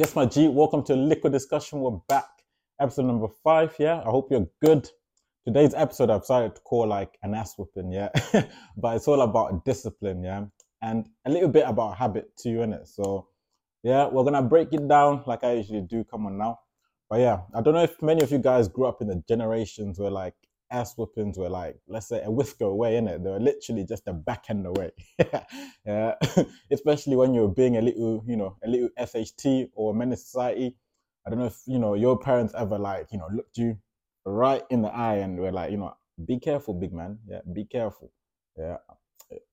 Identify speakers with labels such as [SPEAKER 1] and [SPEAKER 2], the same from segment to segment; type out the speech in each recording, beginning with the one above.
[SPEAKER 1] Yes, my G, welcome to Liquid Discussion. We're back, episode number five. Yeah, I hope you're good. Today's episode I've decided to call like an ass whipping, yeah, but it's all about discipline, yeah, and a little bit about habit too, in it. So, yeah, we're gonna break it down like I usually do. Come on now, but yeah, I don't know if many of you guys grew up in the generations where like ass whippings were like, let's say, a whisker away, in it. They were literally just a back end away. yeah, especially when you're being a little, you know, a little SHT or menace society. I don't know if you know your parents ever like, you know, looked you right in the eye and were like, you know, be careful, big man. Yeah, be careful. Yeah,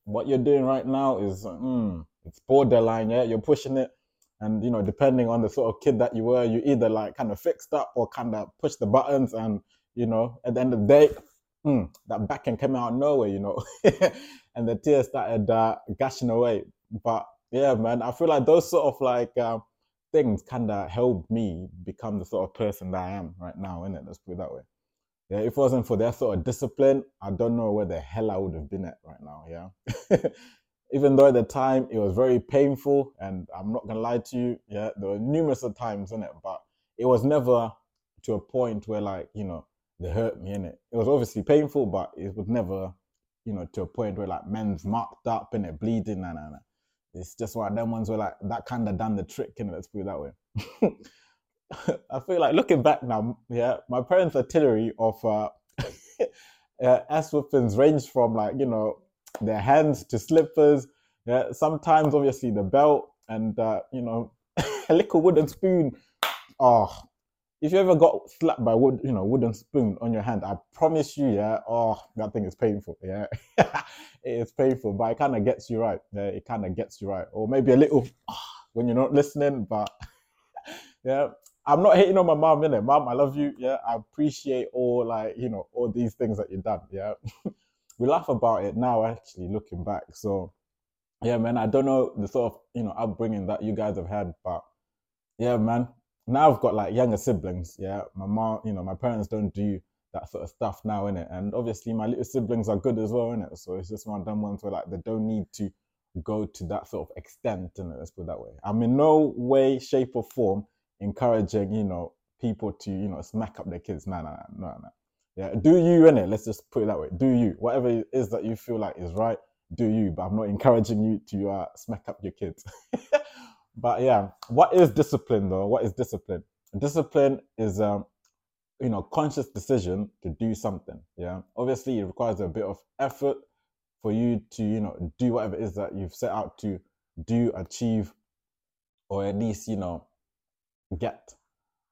[SPEAKER 1] what you're doing right now is, mm, it's borderline. Yeah, you're pushing it. And you know, depending on the sort of kid that you were, you either like kind of fixed up or kind of push the buttons and you know, at the end of the day, mm, that back end came out of nowhere, you know, and the tears started uh, gushing away. But yeah, man, I feel like those sort of like uh, things kind of helped me become the sort of person that I am right now, innit? Let's put it that way. Yeah, if it wasn't for that sort of discipline, I don't know where the hell I would have been at right now. Yeah. Even though at the time it was very painful, and I'm not gonna lie to you, yeah, there were numerous of times in it, but it was never to a point where like you know they hurt me in it. It was obviously painful, but it was never, you know, to a point where like men's marked up and it bleeding. Nah, nah, nah. It's just one of them ones where like that kind of done the trick, and let's put it that way. I feel like looking back now, yeah, my parents' artillery of uh, uh, ass whippings ranged from like you know their hands to slippers. Yeah, sometimes obviously the belt and uh, you know a little wooden spoon. Oh, if you ever got slapped by wood, you know, wooden spoon on your hand, I promise you, yeah, oh, that thing is painful. Yeah, it is painful, but it kind of gets you right. Yeah, it kind of gets you right, or maybe a little oh, when you're not listening. But yeah, I'm not hating on my mom, innit? Mom, I love you. Yeah, I appreciate all like you know all these things that you've done. Yeah, we laugh about it now, actually looking back. So yeah, man, I don't know the sort of you know upbringing that you guys have had, but yeah, man, now I've got like younger siblings. Yeah, my mom, you know, my parents don't do that sort of stuff now, in it, and obviously my little siblings are good as well, in it. So it's just one of them ones where like they don't need to go to that sort of extent, and let's put it that way. I'm in no way, shape, or form encouraging, you know, people to you know smack up their kids. No, no, no, no. Yeah, do you in it? Let's just put it that way. Do you whatever it is that you feel like is right? Do you? But I'm not encouraging you to uh, smack up your kids. But yeah, what is discipline though? What is discipline? Discipline is um, you know, conscious decision to do something. Yeah. Obviously it requires a bit of effort for you to, you know, do whatever it is that you've set out to do, achieve, or at least, you know, get.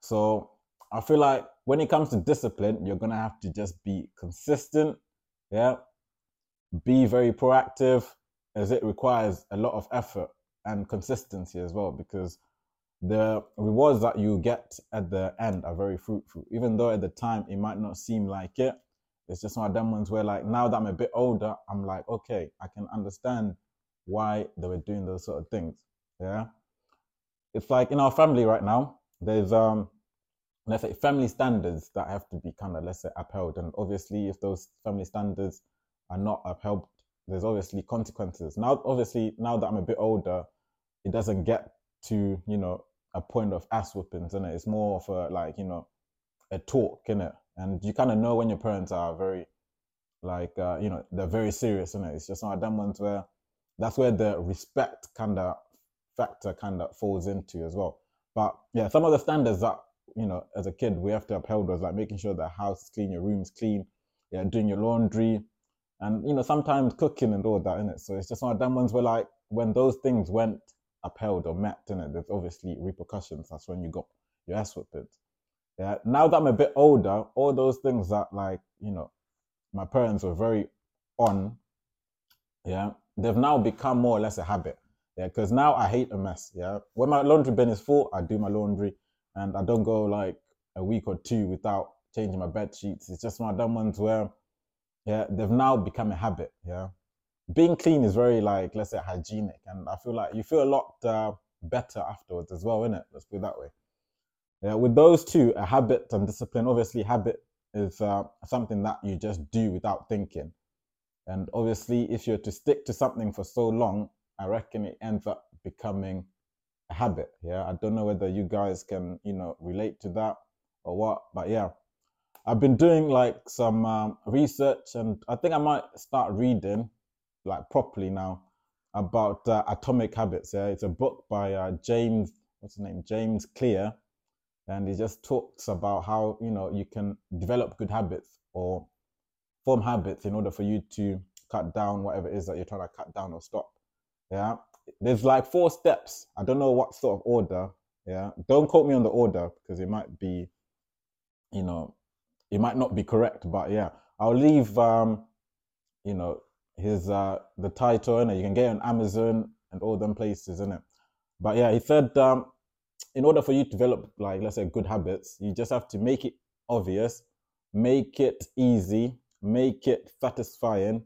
[SPEAKER 1] So I feel like when it comes to discipline, you're gonna have to just be consistent, yeah, be very proactive, as it requires a lot of effort and consistency as well because the rewards that you get at the end are very fruitful. Even though at the time it might not seem like it it's just one of them ones where like now that i'm a bit older i'm like okay i can understand why they were doing those sort of things yeah? It's like in our family right now there's um let's say family standards that have to be kind of let's say upheld. And obviously if those family standards are not upheld there's obviously consequences. Now obviously now that i'm a bit older it doesn't get to you know a point of ass whippings, and it? It's more of a like you know a talk, in it, and you kind of know when your parents are very like uh, you know they're very serious, in it. It's just one of them ones where that's where the respect kind of factor kind of falls into as well. But yeah, some of the standards that you know as a kid we have to uphold was like making sure the house is clean, your room's clean, yeah, doing your laundry, and you know sometimes cooking and all that in it. So it's just one of them ones where like when those things went upheld or met, in it, there's obviously repercussions. That's when you got your ass whipped. Yeah. Now that I'm a bit older, all those things that like, you know, my parents were very on, yeah, they've now become more or less a habit. Yeah, because now I hate a mess. Yeah. When my laundry bin is full, I do my laundry and I don't go like a week or two without changing my bed sheets. It's just my dumb ones where yeah, they've now become a habit. Yeah being clean is very like let's say hygienic, and I feel like you feel a lot uh, better afterwards as well, innit? Let's put it that way. Yeah, with those two, a habit and discipline. Obviously, habit is uh, something that you just do without thinking, and obviously, if you're to stick to something for so long, I reckon it ends up becoming a habit. Yeah, I don't know whether you guys can, you know, relate to that or what, but yeah, I've been doing like some um, research, and I think I might start reading like properly now about uh, Atomic Habits. Yeah, it's a book by uh, James, what's his name, James Clear, and he just talks about how you know you can develop good habits or form habits in order for you to cut down whatever it is that you're trying to cut down or stop. Yeah, there's like four steps. I don't know what sort of order. Yeah, don't quote me on the order because it might be, you know, it might not be correct. But yeah, I'll leave, um, you know, his uh the title and you can get it on Amazon and all them places in it. But yeah, he said um, in order for you to develop like let's say good habits, you just have to make it obvious, make it easy, make it satisfying,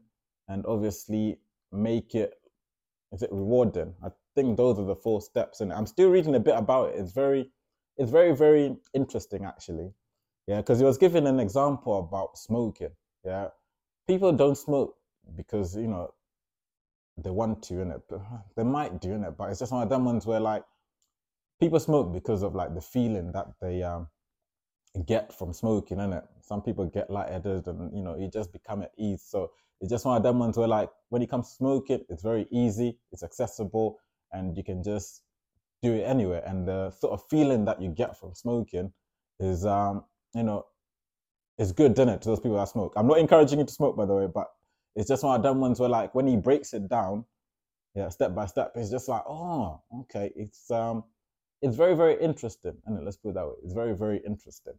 [SPEAKER 1] and obviously make it is it rewarding? I think those are the four steps, and I'm still reading a bit about it. It's very, it's very, very interesting actually. Yeah, because he was giving an example about smoking. Yeah, people don't smoke because you know they want to, in it. They might do in it, but it's just one of them ones where like people smoke because of like the feeling that they um get from smoking, in it. Some people get lightheaded, and you know you just become at ease. So it's just one of them ones where like when comes to smoking, it's very easy, it's accessible, and you can just do it anywhere. And the sort of feeling that you get from smoking is um, you know, it's good, isn't it, to those people that smoke. I'm not encouraging you to smoke by the way, but it's just one of them ones where like when he breaks it down, yeah, step by step, it's just like, oh, okay, it's um it's very, very interesting. And let's put it that way. It's very, very interesting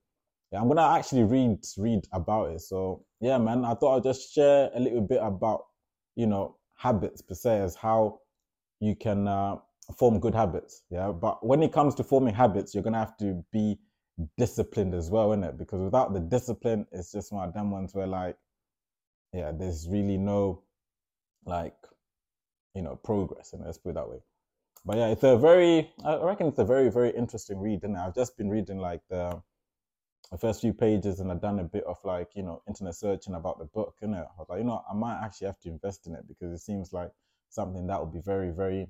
[SPEAKER 1] yeah, I'm gonna actually read read about it. So yeah, man, I thought I'd just share a little bit about you know habits per se as how you can uh, form good habits. Yeah, but when it comes to forming habits, you're gonna have to be disciplined as well, isn't it? Because without the discipline, it's just one of them ones where like, yeah, there's really no like you know progress, and let's put it that way. But yeah, it's a very I reckon it's a very very interesting read, and I've just been reading like the the first few pages and I've done a bit of like, you know, internet searching about the book, and I was like, you know, I might actually have to invest in it because it seems like something that would be very, very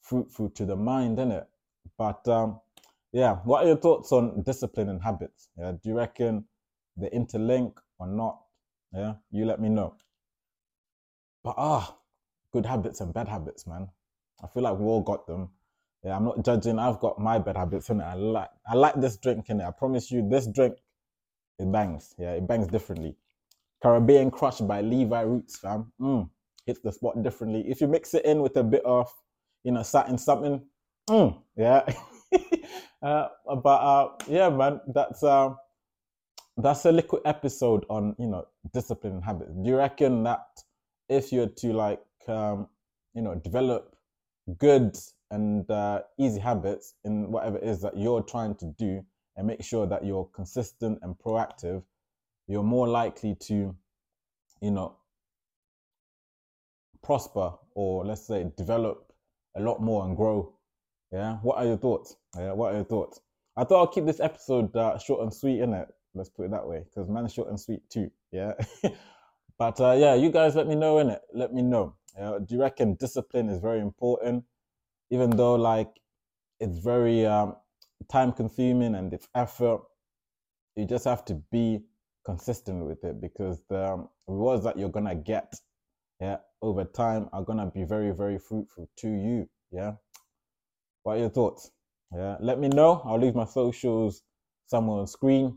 [SPEAKER 1] fruitful to the mind, it? But um, yeah, what are your thoughts on discipline and habits? Yeah, do you reckon they interlink or not? Yeah, you let me know. But ah, good habits and bad habits, man. I feel like we all got them. Yeah, I'm not judging. I've got my bad habits in it. I like I like this drink in it. I promise you, this drink it bangs. Yeah, it bangs differently. Caribbean Crush by Levi Roots, fam. Mm, hits the spot differently. If you mix it in with a bit of, you know, satin something, mm, yeah. uh, but uh, yeah, man, that's uh, that's a liquid episode on you know discipline and habits. Do you reckon that if you're to like um, you know develop good and uh, easy habits in whatever it is that you're trying to do and make sure that you're consistent and proactive, you're more likely to, you know, prosper or let's say develop a lot more and grow. Yeah. What are your thoughts? Yeah. What are your thoughts? I thought I'll keep this episode uh, short and sweet, in it. Let's put it that way, because man's short and sweet too. Yeah. but uh, yeah, you guys let me know in it. Let me know. do you reckon discipline is very important? even though like it's very um, time consuming and it's effort, you just have to be consistent with it because the um, rewards that you're gonna get yeah over time are gonna be very very fruitful to you yeah what are your thoughts yeah let me know i'll leave my socials somewhere on screen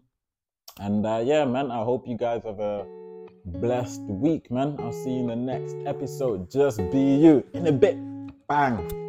[SPEAKER 1] and uh, yeah man i hope you guys have a blessed week man. I'll see you in the next episode. Just be you. In a bit. Bang